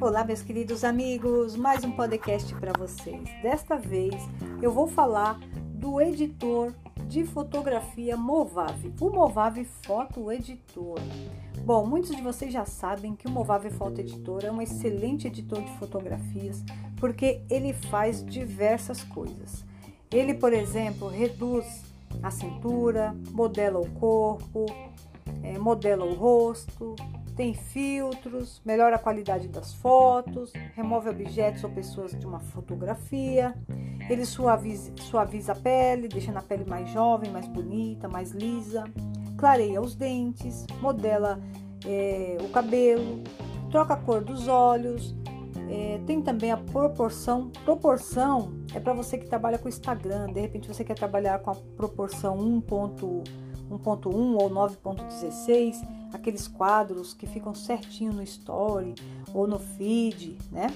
Olá, meus queridos amigos, mais um podcast para vocês. Desta vez eu vou falar do editor de fotografia Movave, o Movave Foto Editor. Bom, muitos de vocês já sabem que o Movave Foto Editor é um excelente editor de fotografias porque ele faz diversas coisas. Ele, por exemplo, reduz a cintura, modela o corpo, é, modela o rosto, tem filtros, melhora a qualidade das fotos, remove objetos ou pessoas de uma fotografia. Ele suaviza, suaviza a pele, deixando a pele mais jovem, mais bonita, mais lisa. Clareia os dentes, modela é, o cabelo, troca a cor dos olhos. É, tem também a proporção. Proporção é para você que trabalha com Instagram. De repente você quer trabalhar com a proporção 1.1 ou 9.16 aqueles quadros que ficam certinho no story ou no feed, né?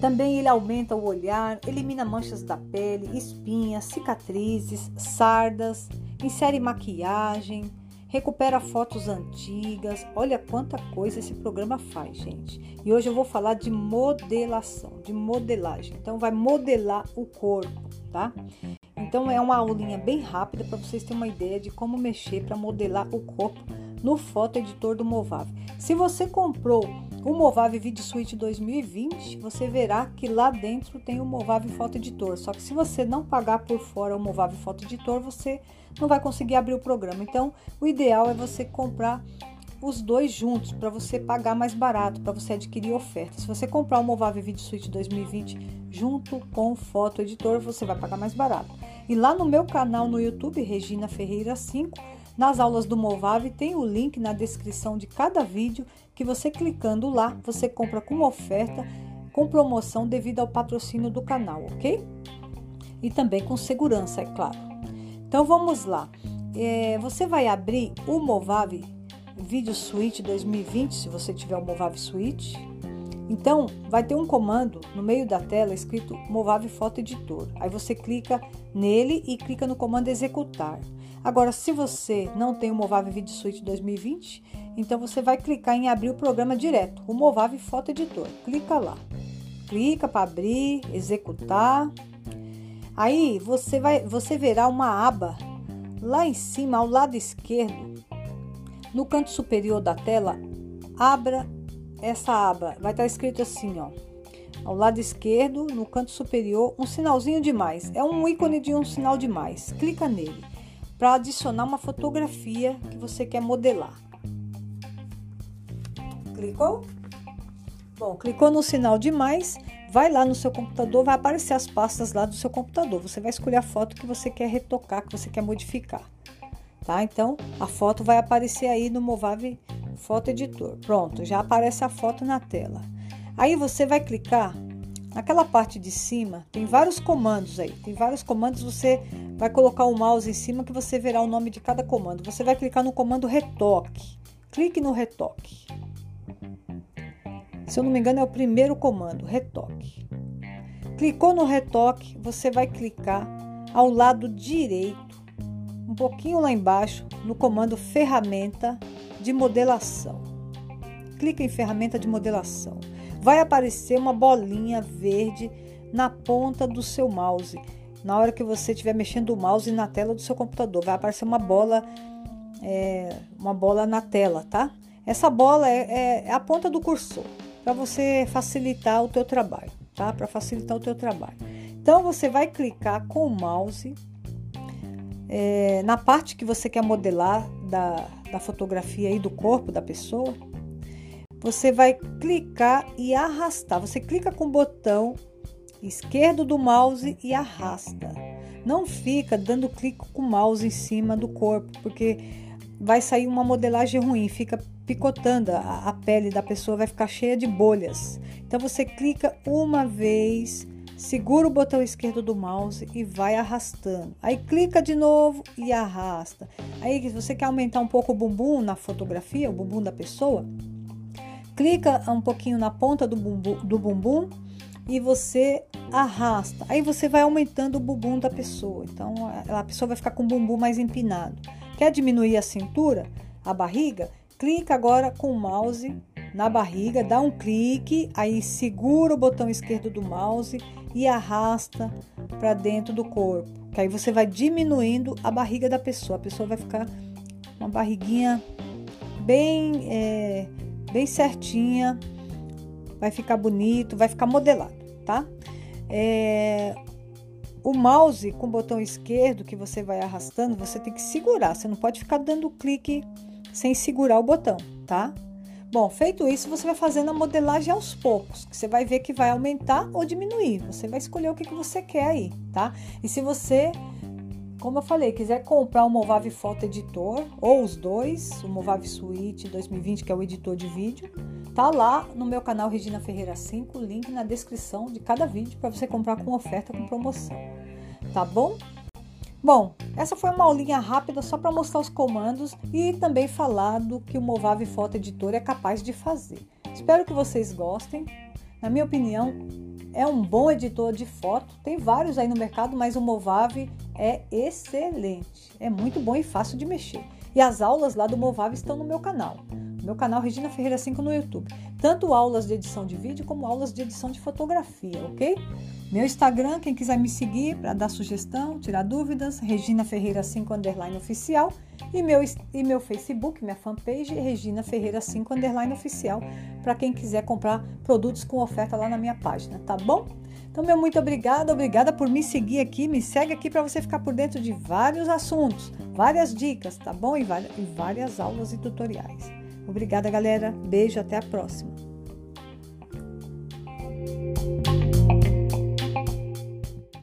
Também ele aumenta o olhar, elimina manchas da pele, espinhas, cicatrizes, sardas, insere maquiagem, recupera fotos antigas. Olha quanta coisa esse programa faz, gente. E hoje eu vou falar de modelação, de modelagem. Então vai modelar o corpo, tá? Então é uma aulinha bem rápida para vocês terem uma ideia de como mexer para modelar o corpo no foto editor do Movave. Se você comprou o Movave Video Suite 2020, você verá que lá dentro tem o Movave Foto Editor. Só que se você não pagar por fora o Movave Foto Editor, você não vai conseguir abrir o programa. Então, o ideal é você comprar os dois juntos para você pagar mais barato, para você adquirir oferta. Se você comprar o Movave Video Suite 2020 junto com o Foto Editor, você vai pagar mais barato. E lá no meu canal no YouTube, Regina Ferreira 5, nas aulas do Movave tem o link na descrição de cada vídeo que você clicando lá, você compra com oferta, com promoção devido ao patrocínio do canal, ok? E também com segurança, é claro. Então vamos lá. É, você vai abrir o Movave Video Suite 2020, se você tiver o Movave Suite. Então, vai ter um comando no meio da tela escrito Movave Foto Editor. Aí você clica nele e clica no comando executar. Agora, se você não tem o Movave Video Suite 2020, então você vai clicar em abrir o programa direto, o Movave Foto Editor. Clica lá. Clica para abrir, executar. Aí você vai, você verá uma aba lá em cima, ao lado esquerdo, no canto superior da tela, abra essa aba. Vai estar escrito assim, ó. Ao lado esquerdo, no canto superior, um sinalzinho de mais. É um ícone de um sinal de mais. Clica nele para adicionar uma fotografia que você quer modelar. Clicou? Bom, clicou no sinal de mais, vai lá no seu computador, vai aparecer as pastas lá do seu computador. Você vai escolher a foto que você quer retocar, que você quer modificar. Tá? Então, a foto vai aparecer aí no Movave Foto Editor. Pronto, já aparece a foto na tela. Aí você vai clicar naquela parte de cima, tem vários comandos aí. Tem vários comandos, você vai colocar o mouse em cima que você verá o nome de cada comando. Você vai clicar no comando retoque. Clique no retoque. Se eu não me engano, é o primeiro comando, retoque. Clicou no retoque, você vai clicar ao lado direito, um pouquinho lá embaixo, no comando ferramenta de modelação. Clique em ferramenta de modelação. Vai aparecer uma bolinha verde na ponta do seu mouse na hora que você estiver mexendo o mouse na tela do seu computador. Vai aparecer uma bola, é, uma bola na tela, tá? Essa bola é, é, é a ponta do cursor para você facilitar o teu trabalho, tá? Para facilitar o teu trabalho. Então você vai clicar com o mouse é, na parte que você quer modelar da, da fotografia aí do corpo da pessoa. Você vai clicar e arrastar. Você clica com o botão esquerdo do mouse e arrasta. Não fica dando clique com o mouse em cima do corpo, porque vai sair uma modelagem ruim, fica picotando a, a pele da pessoa, vai ficar cheia de bolhas. Então você clica uma vez, segura o botão esquerdo do mouse e vai arrastando. Aí clica de novo e arrasta. Aí você quer aumentar um pouco o bumbum na fotografia, o bumbum da pessoa, clica um pouquinho na ponta do bumbum, do bumbum e você arrasta. Aí você vai aumentando o bumbum da pessoa. Então a pessoa vai ficar com o bumbum mais empinado. Quer diminuir a cintura? a barriga, clica agora com o mouse na barriga, dá um clique, aí segura o botão esquerdo do mouse e arrasta para dentro do corpo. Que aí você vai diminuindo a barriga da pessoa. A pessoa vai ficar uma barriguinha bem, é, bem certinha, vai ficar bonito, vai ficar modelado, tá? É, o mouse com o botão esquerdo que você vai arrastando, você tem que segurar. Você não pode ficar dando clique sem segurar o botão, tá? Bom, feito isso, você vai fazendo a modelagem aos poucos, que você vai ver que vai aumentar ou diminuir. Você vai escolher o que, que você quer aí, tá? E se você, como eu falei, quiser comprar o Movave Foto Editor, ou os dois, o Movave Suite 2020, que é o editor de vídeo, tá lá no meu canal Regina Ferreira 5, link na descrição de cada vídeo para você comprar com oferta com promoção. Tá bom? Bom, essa foi uma aulinha rápida só para mostrar os comandos e também falar do que o Movave Foto Editor é capaz de fazer. Espero que vocês gostem. Na minha opinião, é um bom editor de foto. Tem vários aí no mercado, mas o Movave é excelente. É muito bom e fácil de mexer. E as aulas lá do Movave estão no meu canal. Meu canal Regina Ferreira 5 no YouTube. Tanto aulas de edição de vídeo como aulas de edição de fotografia, ok? Meu Instagram, quem quiser me seguir para dar sugestão, tirar dúvidas, Regina Ferreira 5 underline oficial. E meu, e meu Facebook, minha fanpage, Regina Ferreira 5 underline oficial, para quem quiser comprar produtos com oferta lá na minha página, tá bom? Então, meu muito obrigada, obrigada por me seguir aqui. Me segue aqui para você ficar por dentro de vários assuntos, várias dicas, tá bom? E várias, e várias aulas e tutoriais. Obrigada, galera. Beijo, até a próxima.